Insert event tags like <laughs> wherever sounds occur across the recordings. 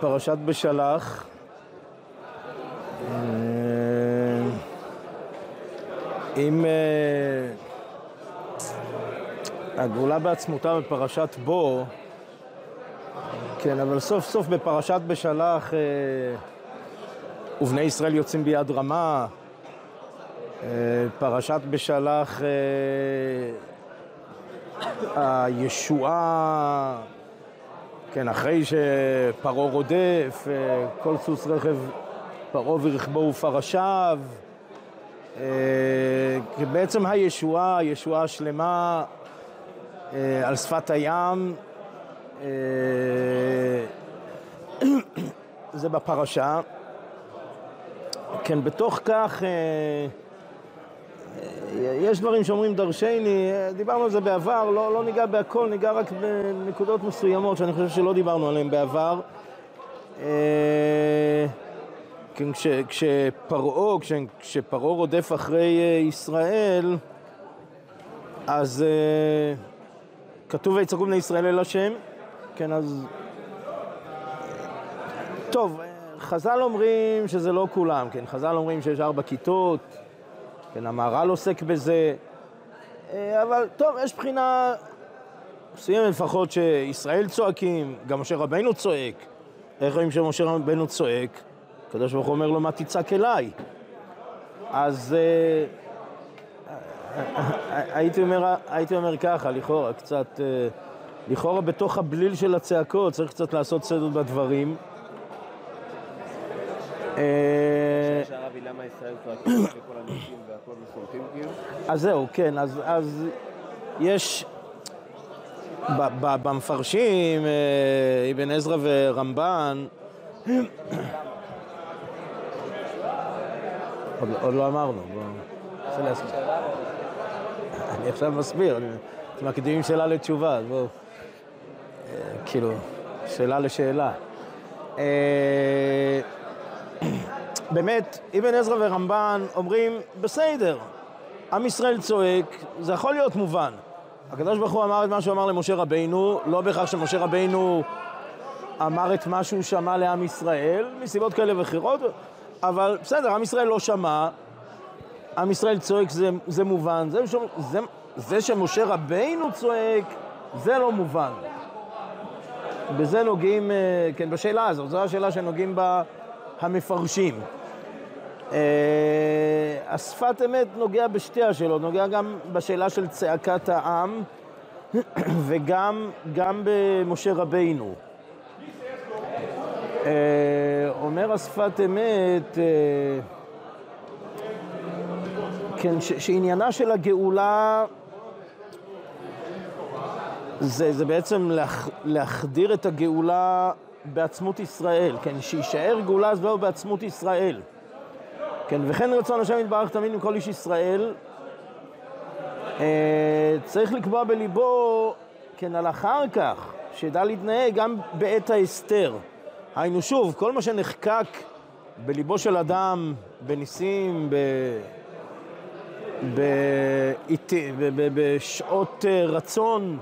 פרשת בשלח. אם הגאולה בעצמותה בפרשת בו, כן, אבל סוף סוף בפרשת בשלח ובני ישראל יוצאים ביד רמה, פרשת בשלח הישועה, כן, אחרי שפרעה רודף, כל סוס רכב פרעה ורכבו ופרשיו, בעצם הישועה, הישועה השלמה על שפת הים, זה בפרשה. כן, בתוך כך יש דברים שאומרים דרשני, דיברנו על זה בעבר, לא, לא ניגע בהכל, ניגע רק בנקודות מסוימות שאני חושב שלא דיברנו עליהן בעבר. כן, כש, כשפרעה, כש, כשפרעה רודף אחרי ישראל, אז כתוב ויצעקו בני ישראל אל השם, כן, אז... טוב, חז"ל אומרים שזה לא כולם, כן, חז"ל אומרים שיש ארבע כיתות, כן, המהר"ל עוסק בזה, אבל טוב, יש בחינה מסוימת לפחות שישראל צועקים, גם משה רבנו צועק. איך רואים שמשה רבנו צועק? הקדוש ברוך הוא אומר לו, מה תצעק אליי? אז הייתי אומר, הייתי אומר ככה, לכאורה, קצת, לכאורה בתוך הבליל של הצעקות צריך קצת לעשות סדר בדברים. <coughs> אז זהו, כן, אז יש במפרשים, אבן עזרא ורמב"ן, <coughs> עוד לא אמרנו, בואו. <coughs> אני עכשיו מסביר, אתם מקדימים שאלה לתשובה, אז בואו, כאילו, שאלה לשאלה. באמת, אבן עזרא ורמב"ן אומרים, בסדר, עם ישראל צועק, זה יכול להיות מובן. הקדוש ברוך הוא אמר את מה שהוא אמר למשה רבינו, לא בהכרח שמשה רבינו אמר את מה שהוא שמע לעם ישראל, מסיבות כאלה ואחרות, אבל בסדר, עם ישראל לא שמע, עם ישראל צועק זה, זה מובן, זה, זה, זה שמשה רבינו צועק, זה לא מובן. בזה נוגעים, כן, בשאלה הזאת, זו השאלה שנוגעים בה המפרשים. השפת אמת נוגע בשתי השאלות, נוגע גם בשאלה של צעקת העם <clears throat> וגם גם במשה רבינו. אומר השפת אמת, כן, שעניינה של הגאולה זה, זה בעצם להח, להחדיר את הגאולה בעצמות ישראל, כן, שישאר גאולה זו בעצמות ישראל. כן, וכן רצון השם יתברך תמיד עם כל איש ישראל, אה, צריך לקבוע בליבו, כן, על אחר כך, שידע להתנהג גם בעת ההסתר. היינו שוב, כל מה שנחקק בליבו של אדם, בניסים, ב... ב... בשעות רצון,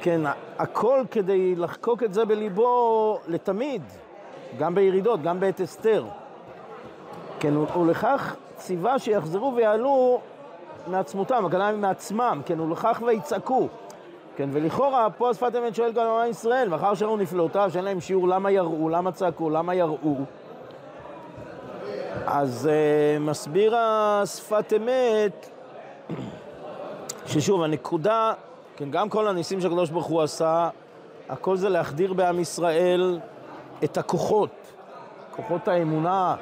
כן, הכל כדי לחקוק את זה בליבו לתמיד, גם בירידות, גם בעת הסתר. כן, ולכך ציווה שיחזרו ויעלו מעצמותם, הכוונה מעצמם, כן, ולכך ויצעקו. כן, ולכאורה, פה השפת אמת שואל גם עם ישראל, מאחר שראו נפלאותיו, שאין להם שיעור למה יראו, למה צעקו, למה יראו. אז uh, מסביר השפת אמת, ששוב, הנקודה, כן, גם כל הניסים שהקדוש ברוך הוא עשה, הכל זה להחדיר בעם ישראל את הכוחות, כוחות האמונה,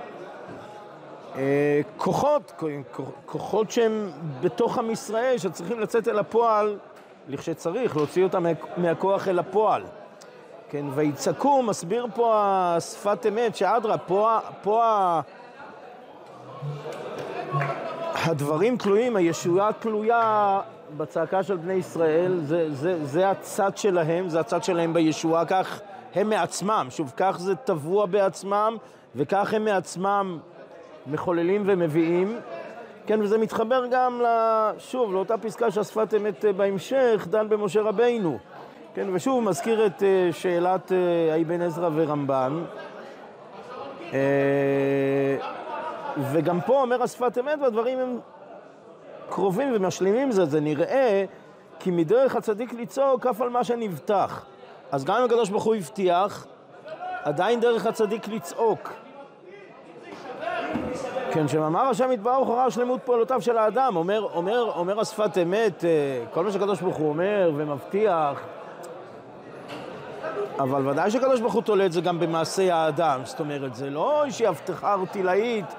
כוחות, כוחות שהם בתוך עם ישראל, שצריכים לצאת אל הפועל, לכשצריך, להוציא אותם מהכוח אל הפועל. כן, ויצעקו, מסביר פה השפת אמת, שאדרה, פה, פה הדברים תלויים, הישועה תלויה בצעקה של בני ישראל, זה, זה, זה הצד שלהם, זה הצד שלהם בישועה, כך הם מעצמם, שוב, כך זה טבוע בעצמם, וכך הם מעצמם מחוללים ומביאים, כן, וזה מתחבר גם, שוב, לאותה פסקה שהשפת אמת בהמשך, דן במשה רבינו. כן, ושוב מזכיר את אה, שאלת אה, האבן עזרא ורמב"ן. אה, וגם פה אומר השפת אמת, והדברים הם קרובים ומשלימים זה. זה נראה כי מדרך הצדיק לצעוק אף על מה שנבטח. אז גם אם הקדוש ברוך הוא הבטיח, עדיין דרך הצדיק לצעוק. כן, שמאמר השם יתברך אחר שלמות פעולותיו של האדם, אומר, אומר, אומר השפת אמת, כל מה שקדוש ברוך הוא אומר ומבטיח, אבל ודאי שקדוש ברוך הוא תולה את זה גם במעשי האדם, זאת אומרת, זה לא איזושהי הבטחה ארטילאית,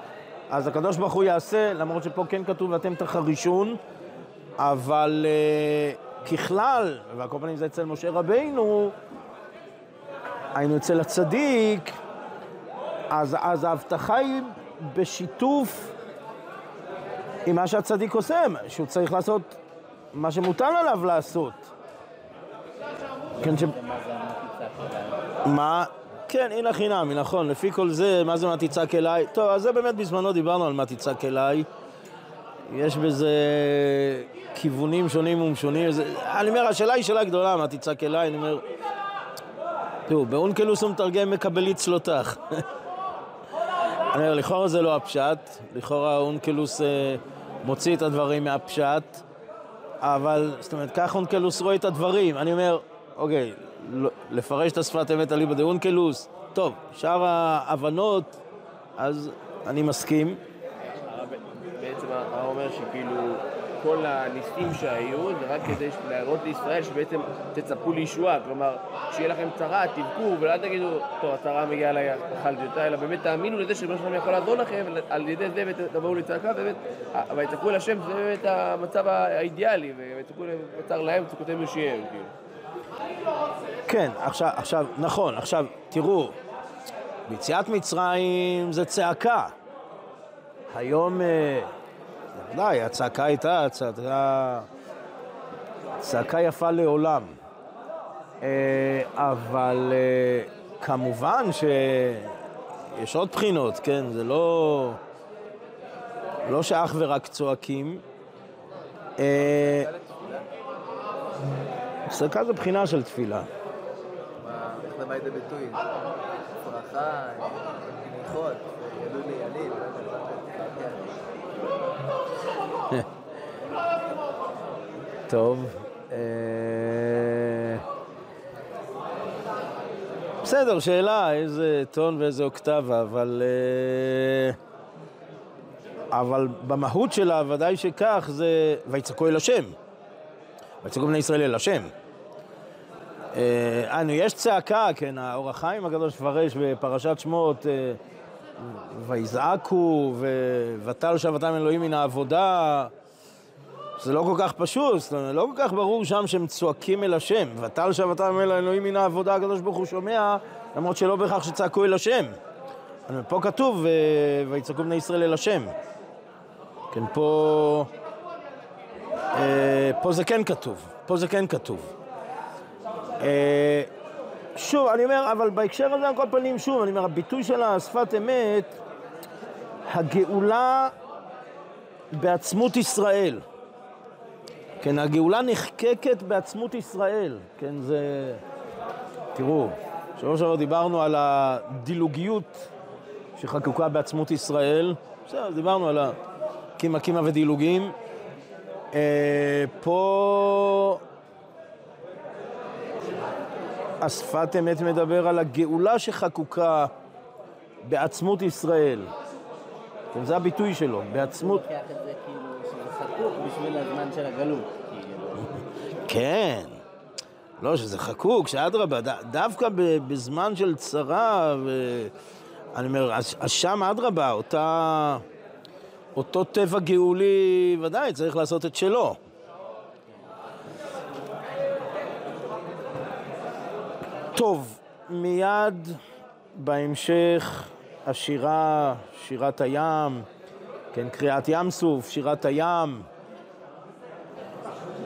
אז הקדוש ברוך הוא יעשה, למרות שפה כן כתוב ואתם תחרישון, אבל uh, ככלל, ועל כל פנים זה אצל משה רבינו, היינו אצל הצדיק, אז, אז ההבטחה היא בשיתוף עם מה שהצדיק עושה, שהוא צריך לעשות מה שמוטל עליו לעשות. כן, ש... מה? כן, הנה חינמי, נכון. לפי כל זה, מה זה מה תצעק אליי? טוב, אז זה באמת בזמנו דיברנו על מה תצעק אליי. יש בזה כיוונים שונים ומשונים. זה, אני אומר, השאלה היא שאלה גדולה, מה תצעק אליי? אני אומר, תראו, באונקלוס הוא מתרגם מקבלי צלותך. <laughs> אני אומר, לכאורה זה לא הפשט, לכאורה אונקלוס אה, מוציא את הדברים מהפשט, אבל, זאת אומרת, כך אונקלוס רואה את הדברים. אני אומר, אוקיי, לא, לפרש את השפת אמת אליבא דאונקלוס, טוב, שאר ההבנות, אז אני מסכים. בעצם הרב אומר שכאילו כל הניסים שהיו זה רק כדי להראות לישראל שבעצם תצפו לישועה, כלומר כשיהיה לכם צרה תבכו ולא תגידו טוב הצרה מגיעה אליי אכלתי אותה, אלא באמת תאמינו לזה שבן שלום יכול לעזור לכם על ידי זה תבואו לצעקה באמת ויצעקו אל השם זה באמת המצב האידיאלי ויצעקו לצער להם צעקותיהם יושיעם כאילו כן, עכשיו, עכשיו, נכון, עכשיו, תראו, ביציאת מצרים זה צעקה. היום, אה, ודאי, הצעקה הייתה צעקה, צעקה יפה לעולם. אה, אבל אה, כמובן שיש עוד בחינות, כן? זה לא, לא שאך ורק צועקים. צעקה זה בחינה של תפילה. איך זה בא לידי ביטוי? צרחה, גניחות, ידעו לי יליל, טוב. אה, בסדר, שאלה איזה טון ואיזה אוקטבה, אבל... אה, אבל במהות שלה ודאי שכך זה ויצעקו אל השם. ויצעקו בני ישראל אל השם. אה, אנו, יש צעקה, כן, האור החיים הקדוש מפרש בפרשת שמות, ויזעקו, ותל שבתם אלוהים מן העבודה. זה לא כל כך פשוט, זאת אומרת, לא כל כך ברור שם שהם צועקים אל השם. ותל שבתם אל אלוהים מן העבודה, הקדוש ברוך הוא שומע, למרות שלא בהכרח שצעקו אל השם. פה כתוב, אה, ויצעקו בני ישראל אל השם. כן, פה... פה זה כן כתוב, פה זה כן כתוב. שוב, אני אומר, אבל בהקשר הזה, על כל פנים, שוב, אני אומר, הביטוי של השפת אמת, הגאולה בעצמות ישראל. כן, הגאולה נחקקת בעצמות ישראל. כן, זה... תראו, שלוש שעות דיברנו על הדילוגיות שחקוקה בעצמות ישראל. בסדר, דיברנו על הקימה קימה ודילוגים. אה, פה השפת אמת מדבר על הגאולה שחקוקה בעצמות ישראל. כן, זה הביטוי שלו, בעצמות... כאילו שזה חקוק בשביל הזמן של הגלות. כאילו. כן. לא, שזה חקוק, שאדרבה, דווקא בזמן של צרה, ואני אומר, אז, אז שם אדרבה, אותה, אותו טבע גאולי, ודאי, צריך לעשות את שלו. טוב, מיד בהמשך השירה, שירת הים, כן, קריאת ים סוף, שירת הים.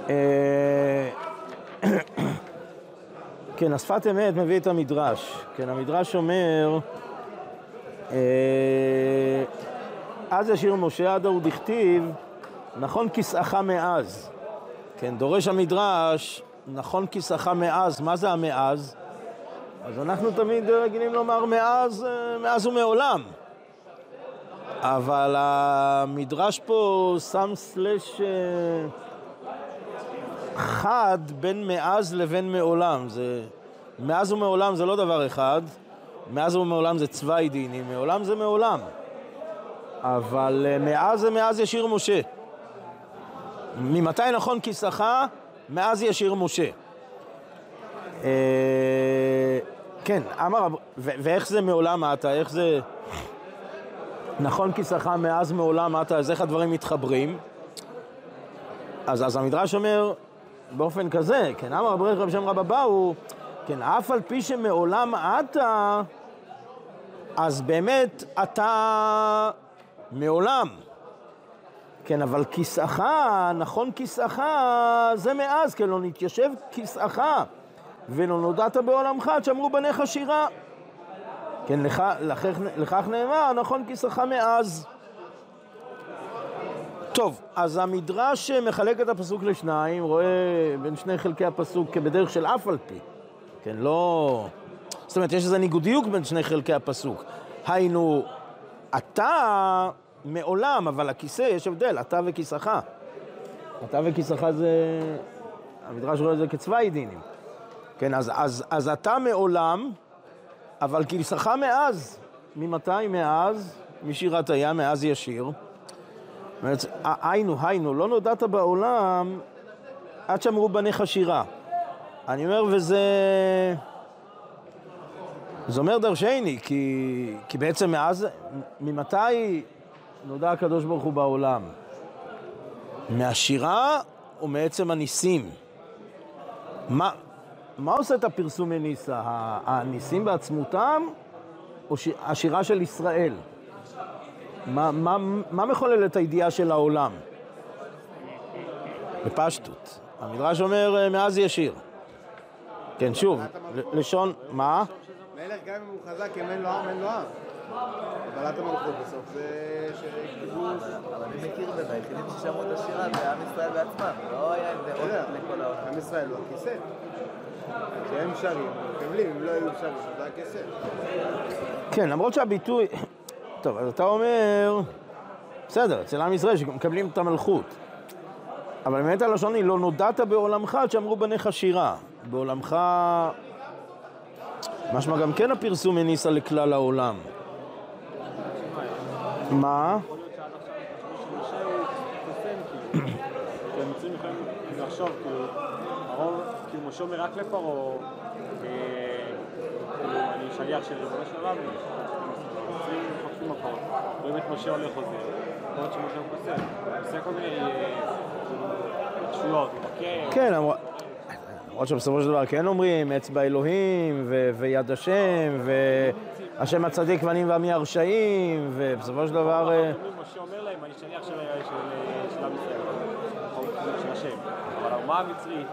אה, <coughs> כן, השפת אמת מביא את המדרש. כן, המדרש אומר, אה, אז ישיר משה עד ההוא דכתיב, נכון כסאך מאז. כן, דורש המדרש, נכון כיסך מאז, מה זה המאז? אז אנחנו תמיד רגילים לומר מאז, אה, מאז ומעולם. אבל המדרש פה שם סלש אה, חד בין מאז לבין מעולם. זה, מאז ומעולם זה לא דבר אחד, מאז ומעולם זה צווי דינים, מעולם זה מעולם. אבל אה, מאז זה מאז ישיר משה. ממתי נכון כיסך? מאז ישיר משה. כן, אמר, ואיך זה מעולם אתה? איך זה... נכון כיסך מאז מעולם אתה, אז איך הדברים מתחברים? אז, אז המדרש אומר באופן כזה, כן, אמר רב שם רבא באו, כן, אף על פי שמעולם אתה, אז באמת אתה מעולם. כן, אבל כיסאך, נכון כיסאך, זה מאז, כן, לא נתיישב כיסאך, ולא נודעת בעולמך, עד שאמרו בניך שירה. כן, לכך, נאמר, נכון כיסאך מאז. טוב, אז המדרש מחלק את הפסוק לשניים, רואה בין שני חלקי הפסוק כבדרך של אף על פי. כן, לא... זאת אומרת, יש איזו ניגודיות בין שני חלקי הפסוק. היינו, אתה מעולם, אבל הכיסא, יש הבדל, אתה וכיסאך. אתה וכיסאך זה... המדרש רואה את זה כצווי דינים. כן, אז, אז, אז אתה מעולם, אבל כיסאך מאז. ממתי מאז? משירת הים, מאז ישיר. אומרת, היינו, היינו, לא נודעת בעולם עד שאמרו בניך שירה. אני אומר, וזה... זה אומר דרשני, כי, כי בעצם מאז, ממתי נודע הקדוש ברוך הוא בעולם? מהשירה או מעצם הניסים? מה, מה עושה את הפרסום מניסה? הניסים בעצמותם או השירה של ישראל? מה, מה, מה מחולל את הידיעה של העולם? בפשטות. המדרש אומר, אה, מאז ישיר. כן, שוב, לשון, מה? מלך גם אם הוא חזק, אם אין לו עם, אין לו עם. קבלת המלכות בסוף זה כיבוש. אבל אני מכיר בזה, היחידים ששמעו את השירה זה עם ישראל בעצמם, לא היה איזה עוד לכל העולם. עם ישראל הוא הכיסא. כשהם שרים, מקבלים, אם לא היו שרים, זה הכיסא. כן, למרות שהביטוי... טוב, אז אתה אומר, בסדר, אצל עם ישראל שמקבלים את המלכות. אבל באמת הלשון היא, לא נודעת בעולמך עד שאמרו בניך שירה. בעולמך... משמע גם כן הפרסום הניסה לכלל העולם. מה? <clears throat> המצרים יכולים לחשוב, כאילו, הרוב, כאילו משה אומר רק לפרעה, אני שליח של ריבונו של עולם, המצרים מחפשים מקום, רואים את משה הולך חוזר, למרות שמשה הוא קוסם, עושה כל מיני התרחשויות, כן, למרות שבסופו של דבר כן אומרים אצבע אלוהים ויד השם והשם הצדיק ואני ועמי הרשעים ובסופו של דבר... משה אומר להם, אני שליח של עם ישראל, של השם, אבל האומה המצרית,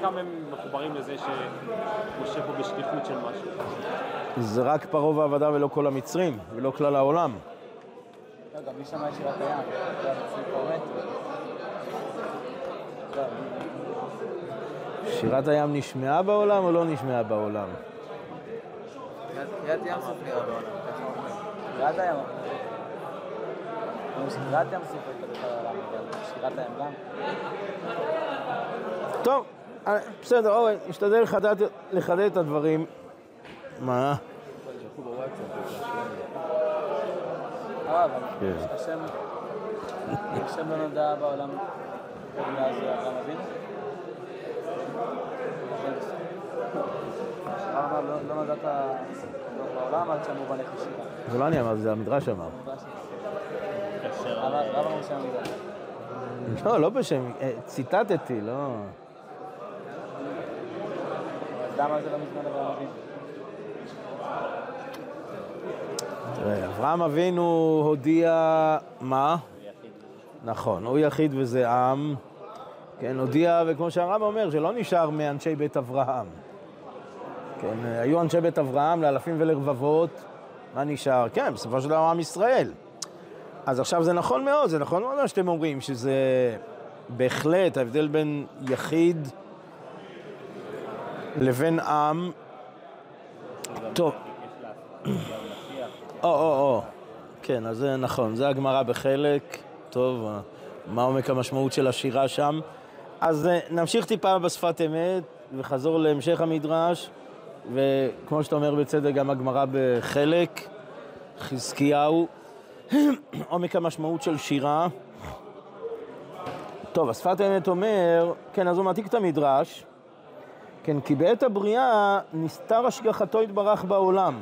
כמה הם מחוברים לזה שמשה פה בשליחות של משהו. זה רק פרעה ועבדה ולא כל המצרים ולא כלל העולם. לא, גם מי שמע שירת הים, זה פה מתו. שירת הים נשמעה בעולם או לא נשמעה בעולם? קריאת ים סוף נראה בעולם, ככה אומרים. קריאת הים. קריאת ים סוף הייתה בעולם, שירת הים גם. טוב, בסדר, אורן, נשתדל לחדד את הדברים. מה? אה, השם, השם לא נודע בעולם מאז אברהם אבינו? אמר לא לא נודעת בעולם עד שאמרו בניך שירה. זה לא אני אמרתי, זה המדרש אמר. לא, לא בשם, אה, ציטטתי, לא... לא אברהם אבינו הודיע, מה? נכון, הוא יחיד וזה עם. כן, הודיע, וכמו שהרב אומר, שלא נשאר מאנשי בית אברהם. כן, היו אנשי בית אברהם לאלפים ולרבבות, מה נשאר? כן, בסופו של דבר עם ישראל. אז עכשיו זה נכון מאוד, זה נכון מאוד מה שאתם אומרים, שזה בהחלט ההבדל בין יחיד לבן עם. טוב. <clears throat> או, או, או. כן, אז זה נכון, זה הגמרא בחלק. טוב, מה עומק המשמעות של השירה שם. אז אה, נמשיך טיפה בשפת אמת, וחזור להמשך המדרש, וכמו שאתה אומר בצדק, גם הגמרא בחלק, חזקיהו, <clears throat> עומק המשמעות של שירה. טוב, השפת האמת אומר, כן, אז הוא מעתיק את המדרש, כן, כי בעת הבריאה נסתר השגחתו יתברך בעולם.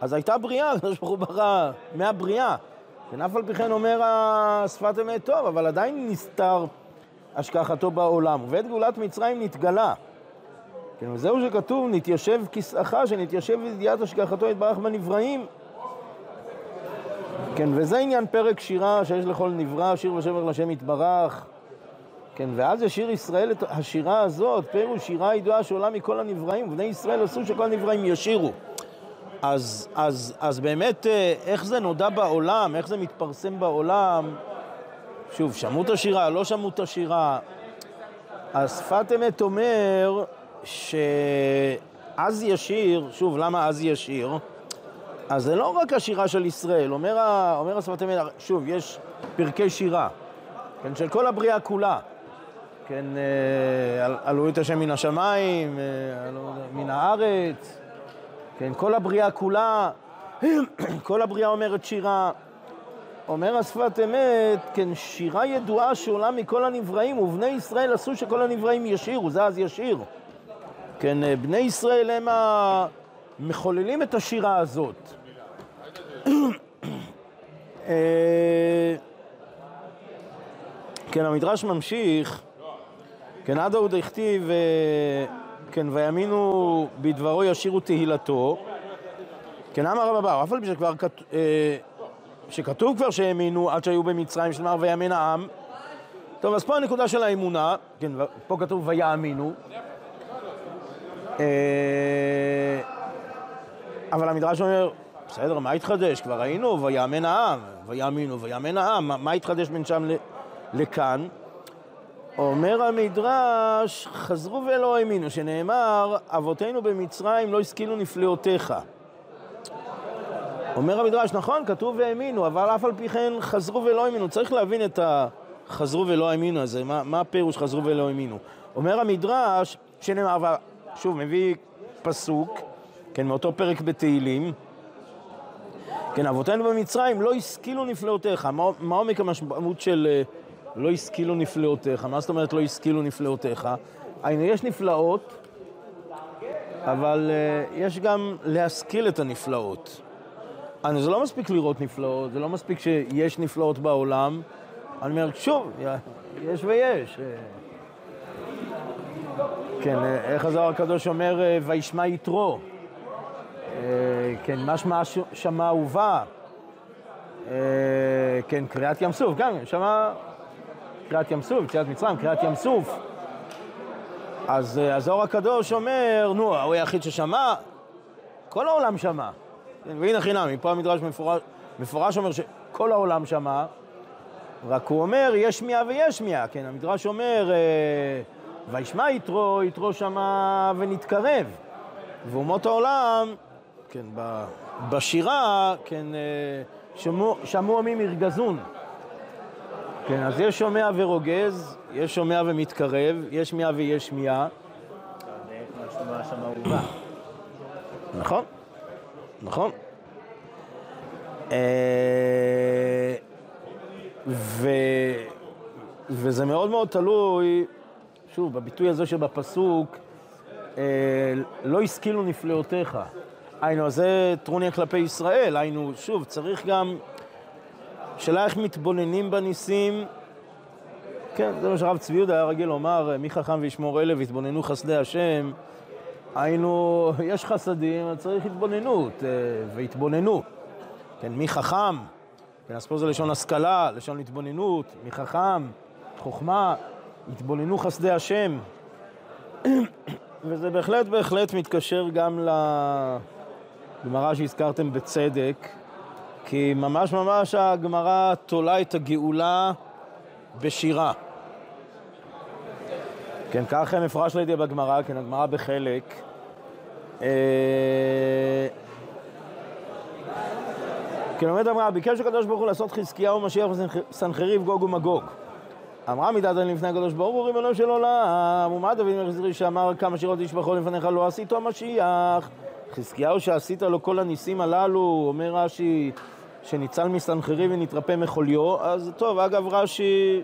אז הייתה בריאה, <laughs> הקדוש ברוך הוא ברא מהבריאה. כן, אף על פי כן אומר השפת אמת טוב, אבל עדיין נסתר השגחתו בעולם. ובעת גאולת מצרים נתגלה. כן, וזהו שכתוב, נתיישב כסאך, שנתיישב בידיעת השגחתו יתברך בנבראים. כן, וזה עניין פרק שירה שיש לכל נברא, שיר ושבר לשם יתברך. כן, ואז ישיר ישראל את השירה הזאת, פירוש שירה ידועה שעולה מכל הנבראים, ובני ישראל עשו שכל הנבראים ישירו. אז, אז, אז באמת, אה, איך זה נודע בעולם, איך זה מתפרסם בעולם, שוב, שמעו את השירה, לא שמעו את השירה. השפת אמת אומר שאז ישיר, שוב, למה אז ישיר? אז זה לא רק השירה של ישראל, אומר, אומר השפת אמת, שוב, יש פרקי שירה, כן, של כל הבריאה כולה. כן, אה, על- עלו את השם מן השמיים, אה, עלו מן הארץ, כן, כל הבריאה כולה, <clears throat> כל הבריאה אומרת שירה. אומר השפת אמת, כן, שירה ידועה שעולה מכל הנבראים, ובני ישראל עשו שכל הנבראים ישירו, זה אז ישיר. כן, אה, בני ישראל הם המחוללים את השירה הזאת. <clears throat> כן, המדרש ממשיך, כן, עד ההוא דכתיב, אה, כן, ויאמינו בדברו ישירו תהילתו. כן, אמר רב אבאו, אף על פי שכבר אה, שכתוב כבר שהאמינו עד שהיו במצרים, שנאמר ויאמן העם. טוב, אז פה הנקודה של האמונה, כן, פה כתוב ויאמינו. אה, אבל המדרש אומר, בסדר, מה התחדש? כבר ראינו, ויאמן העם, ויאמינו, ויאמן העם, מה- התחדש בין שם לכאן? אומר המדרש, חזרו ולא האמינו, שנאמר, אבותינו במצרים לא השכילו נפלאותיך. אומר המדרש, נכון, כתוב והאמינו, אבל אף על פי כן חזרו ולא האמינו. צריך להבין את החזרו ולא האמינו הזה, מה, מה הפירוש חזרו ולא האמינו. אומר המדרש, שנאמר, אבל שוב, מביא פסוק, כן, מאותו פרק בתהילים, כן, אבותינו במצרים לא השכילו נפלאותיך. מה, מה עומק המשמעות של אה, לא השכילו נפלאותיך? מה זאת אומרת לא השכילו נפלאותיך? היינו, יש נפלאות, אבל אה, יש גם להשכיל את הנפלאות. אני, זה לא מספיק לראות נפלאות, זה לא מספיק שיש נפלאות בעולם. אני אומר, שוב, יש ויש. אה, כן, אה, איך הזוהר הקדוש אומר, וישמע יתרו. כן, משמע ש- שמע ובא. כן, קריעת ים סוף, גם, שמע קריעת ים סוף, יציאת מצרים, קריעת ים סוף. אז אה, הזוהר הקדוש אומר, נו, הוא היחיד ששמע, כל העולם שמע. כן, והנה חינם, מפה המדרש מפורש, מפורש אומר שכל העולם שמע, רק הוא אומר, יש שמיעה ויש שמיעה, כן, המדרש אומר, אה, וישמע יתרו, יתרו שמע ונתקרב. ואומות העולם, כן, בשירה, כן, אה, שמעו עמים ירגזון. כן, אז יש שומע ורוגז, יש שומע ומתקרב, יש שמיעה ויש שמיעה. נכון, נכון. אה, ו... וזה מאוד מאוד תלוי, שוב, בביטוי הזה שבפסוק, אה, לא השכילו נפלאותיך. היינו, אז זה טרוניה כלפי ישראל, היינו, שוב, צריך גם, שאלה איך מתבוננים בניסים. כן, זה מה שהרב צבי יהודה היה רגיל לומר, מי חכם וישמור אלה ויתבוננו חסדי השם. היינו, יש חסדים, אז צריך התבוננות, אה, והתבוננו. כן, מי חכם? כן, אז פה זה לשון השכלה, לשון התבוננות, מי חכם, חוכמה, התבוננו חסדי השם. וזה בהחלט בהחלט מתקשר גם לגמרא שהזכרתם בצדק, כי ממש ממש הגמרא תולה את הגאולה בשירה. כן, כך מפורש לידי בגמרא, כן, הגמרא בחלק, אה, כן, אומרת אמרה, ביקש הקדוש ברוך הוא לעשות חזקיהו משיח וסנחריב גוג ומגוג. אמרה מידת הדין לפני הקדוש ברוך הוא, ריבונו של עולם, ומה דוד מלך שאמר כמה שירות איש בחול לפניך לא עשיתו המשיח. חזקיהו שעשית לו כל הניסים הללו, אומר רש"י, שניצל מסנחריב ונתרפא מחוליו, אז טוב, אגב רש"י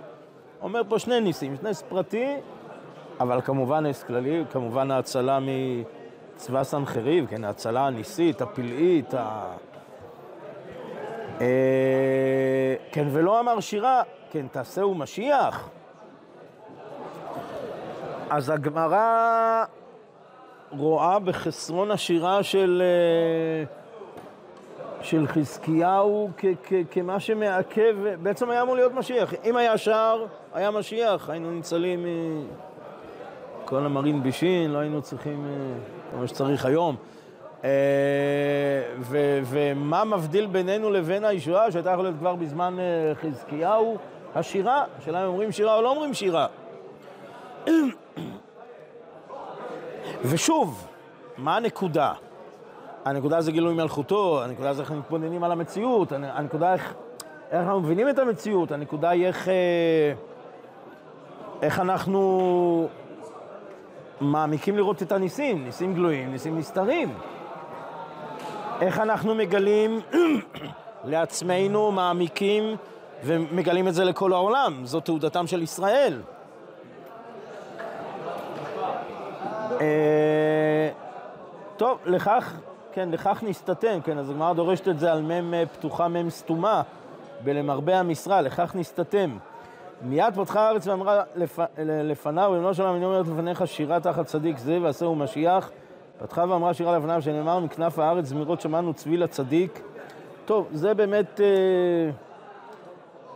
אומר פה שני ניסים, נס פרטי, אבל כמובן נס כללי, כמובן ההצלה מצבא סנחריב, כן, ההצלה הניסית, הפלאית, ה... אה, כן, ולא אמר שירה, כן, תעשהו משיח. אז הגמרא רואה בחסרון השירה של, אה, של חזקיהו כ- כ- כמה שמעכב, בעצם היה אמור להיות משיח. אם היה שר, היה משיח, היינו ניצלים מכל המרין בישין, לא היינו צריכים, אה, כמו שצריך היום. אה, ו- ומה מבדיל בינינו לבין הישועה, שהייתה יכולה להיות כבר בזמן אה, חזקיהו? השירה, השאלה אם אומרים שירה או לא אומרים שירה. <clears throat> ושוב, מה הנקודה? הנקודה זה גילוי מלכותו, הנקודה זה איך מתבוננים על המציאות, הנקודה איך, איך אנחנו מבינים את המציאות, הנקודה היא איך, אה, איך אנחנו מעמיקים לראות את הניסים, ניסים גלויים, ניסים נסתרים. איך אנחנו מגלים <clears throat> לעצמנו, מעמיקים ומגלים את זה לכל העולם, זו תעודתם של ישראל. אה, טוב, לכך, כן, לכך נסתתם, כן, אז הגמרא דורשת את זה על מ' פתוחה, מ' סתומה, בלמרבה המשרה, לכך נסתתם. מיד פתחה הארץ ואמרה לפ... לפניו, ובנו של אני אומרת לפניך שירה תחת צדיק זה ועשהו משיח. פתחה ואמרה שירה לפניו, שנאמר מכנף הארץ זמירות שמענו צבי לצדיק. טוב, זה באמת אה,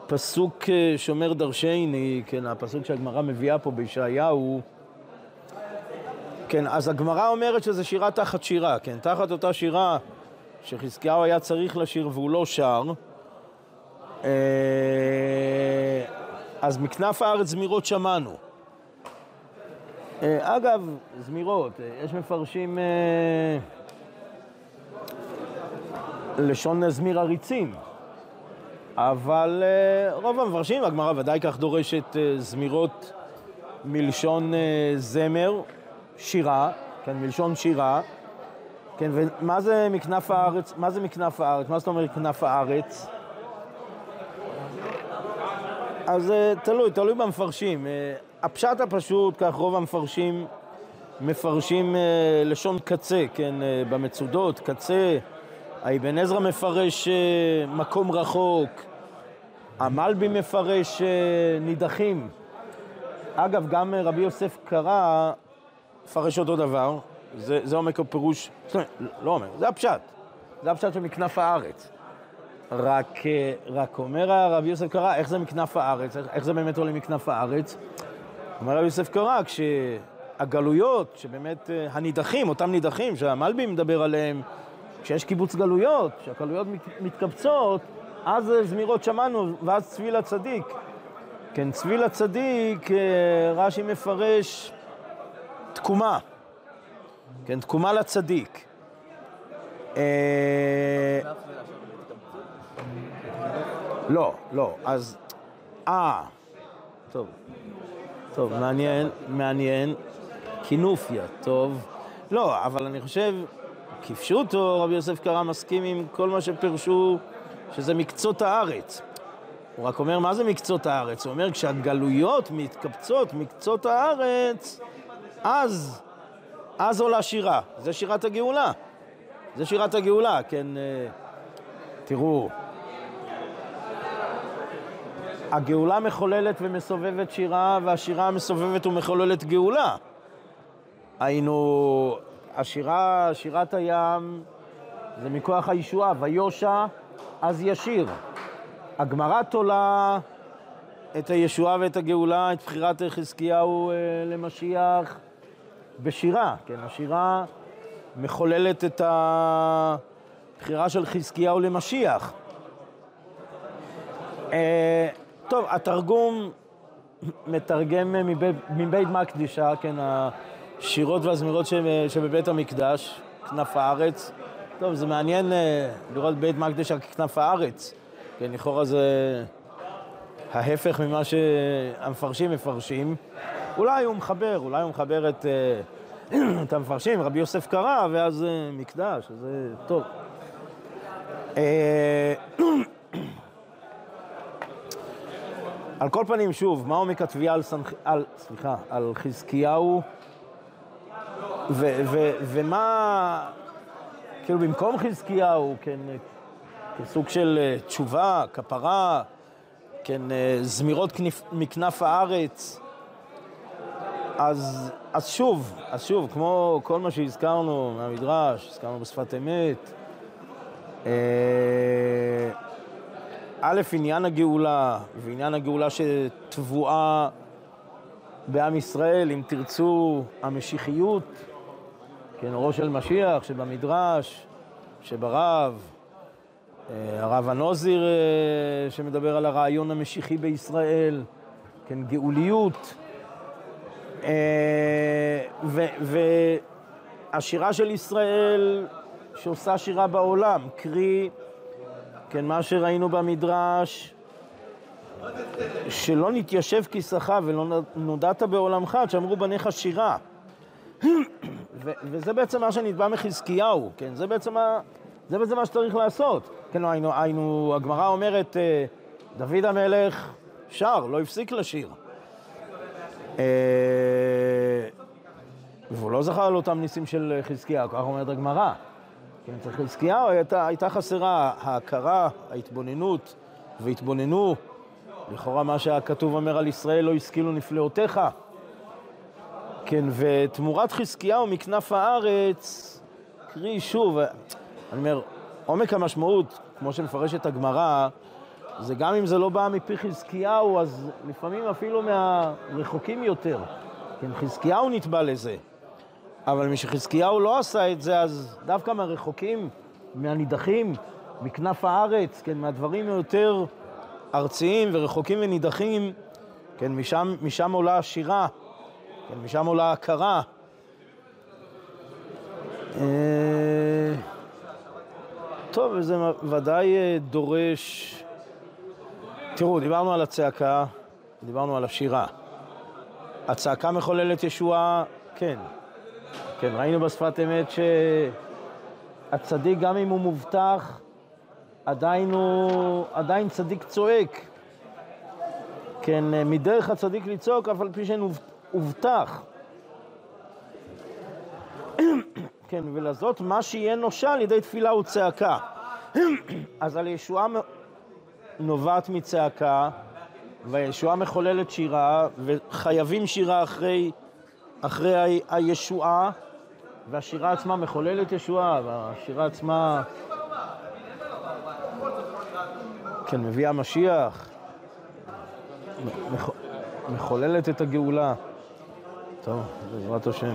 פסוק אה, שומר דרשני, כן, הפסוק שהגמרא מביאה פה בישעיהו. כן, אז הגמרא אומרת שזה שירה תחת שירה, כן, תחת אותה שירה שחזקיהו היה צריך לשיר והוא לא שר. אה, אז מכנף הארץ זמירות שמענו. אה, אגב, זמירות, אה, יש מפרשים לשון זמיר עריצים, אבל רוב המפרשים, הגמרא ודאי כך דורשת זמירות מלשון זמר, שירה, כן, מלשון שירה, כן, ומה זה מכנף הארץ? מה זה מכנף הארץ? מה זאת אומרת כנף הארץ? אז תלוי, תלוי במפרשים. הפשט הפשוט, כך רוב המפרשים מפרשים לשון קצה, כן, במצודות, קצה. האבן עזרא מפרש מקום רחוק, המלבי מפרש נידחים. אגב, גם רבי יוסף קרא מפרש אותו דבר, זה, זה עומק הפירוש, לא אומר, זה הפשט, זה הפשט של מכנף הארץ. רק, רק אומר הרב יוסף קרא, איך זה מכנף הארץ, איך, איך זה באמת עולה מכנף הארץ? אומר הרב יוסף קרא, כשהגלויות, שבאמת הנידחים, אותם נידחים שהמלבי מדבר עליהם, כשיש קיבוץ גלויות, כשהגלויות מת, מתקבצות, אז זמירות שמענו, ואז צבי לצדיק. כן, צבי לצדיק, רש"י מפרש תקומה, כן, תקומה לצדיק. לא, לא, אז... אה, טוב, טוב, מעניין, מעניין. כינופיה, טוב. לא, אבל אני חושב, כפשוטו, רבי יוסף קרא מסכים עם כל מה שפרשו, שזה מקצות הארץ. הוא רק אומר, מה זה מקצות הארץ? הוא אומר, כשהגלויות מתקבצות מקצות הארץ, אז, אז עולה שירה. זה שירת הגאולה. זה שירת הגאולה, כן, תראו. הגאולה מחוללת ומסובבת שירה, והשירה מסובבת ומחוללת גאולה. היינו, השירה, שירת הים, זה מכוח הישועה, ויושע אז ישיר. הגמרא תולה את הישועה ואת הגאולה, את בחירת חזקיהו למשיח בשירה, כן, השירה מחוללת את הבחירה של חזקיהו למשיח. טוב, התרגום מתרגם מבית, מקדישה, כן, השירות והזמירות שבבית המקדש, כנף הארץ. טוב, זה מעניין אה, לראות בית מקדש על כנף הארץ. כן, לכאורה זה ההפך ממה שהמפרשים מפרשים. אולי הוא מחבר, אולי הוא מחבר את, אה, <clears throat> את המפרשים, רבי יוסף קרא, ואז אה, מקדש, זה טוב. אה, <clears throat> על כל פנים, שוב, מה עומק התביעה על, סנח... על, סליחה, על חזקיהו, ו- ו- ומה, כאילו במקום חזקיהו, כן, כסוג של תשובה, כפרה, כן, זמירות כנף, מכנף הארץ, אז, אז שוב, אז שוב, כמו כל מה שהזכרנו מהמדרש, הזכרנו בשפת אמת, אה, א', עניין הגאולה, ועניין הגאולה שטבועה בעם ישראל, אם תרצו, המשיחיות, כן, אורו של משיח שבמדרש, שברב, אה, הרב הנוזיר אה, שמדבר על הרעיון המשיחי בישראל, כן, גאוליות. אה, והשירה של ישראל שעושה שירה בעולם, קרי, כן, מה שראינו במדרש, שלא נתיישב כיסך ולא נודעת בעולמך, עד שאמרו בניך שירה. וזה בעצם מה שנתבע מחזקיהו, כן? זה בעצם, ה- זה בעצם מה שצריך לעשות. כן, היינו, היינו, הגמרא אומרת, אה, דוד המלך שר, לא הפסיק לשיר. אה, והוא לא זכר על אותם ניסים של חזקיהו, כך אומרת הגמרא. כן, אצל חזקיהו הייתה, הייתה חסרה ההכרה, ההתבוננות, והתבוננו, לכאורה מה שהכתוב אומר על ישראל, לא השכילו נפלאותיך. כן, ותמורת חזקיהו מכנף הארץ, קרי שוב, אני אומר, עומק המשמעות, כמו שמפרשת הגמרא, זה גם אם זה לא בא מפי חזקיהו, אז לפעמים אפילו מהרחוקים יותר. כן, חזקיהו נתבע לזה. אבל משחזקיהו לא עשה את זה, אז דווקא מהרחוקים, מהנידחים, מכנף הארץ, כן, מהדברים היותר ארציים ורחוקים ונידחים, כן, משם, משם עולה השירה, כן, משם עולה ההכרה. אה, טוב, וזה ודאי אה, דורש... תראו, דיברנו על הצעקה, דיברנו על השירה. הצעקה מחוללת ישועה, כן. כן, ראינו בשפת אמת שהצדיק, גם אם הוא מובטח, עדיין הוא, עדיין צדיק צועק. כן, מדרך הצדיק לצעוק, אף על פי שאין הובטח. כן, ולזאת מה שיהיה נושע על ידי תפילה וצעקה. אז על ישועה נובעת מצעקה, והישועה מחוללת שירה, וחייבים שירה אחרי, אחרי ה- הישועה, והשירה עצמה מחוללת ישועה, והשירה עצמה, כן, מביאה משיח, מח- מחוללת את הגאולה. טוב, בעזרת השם.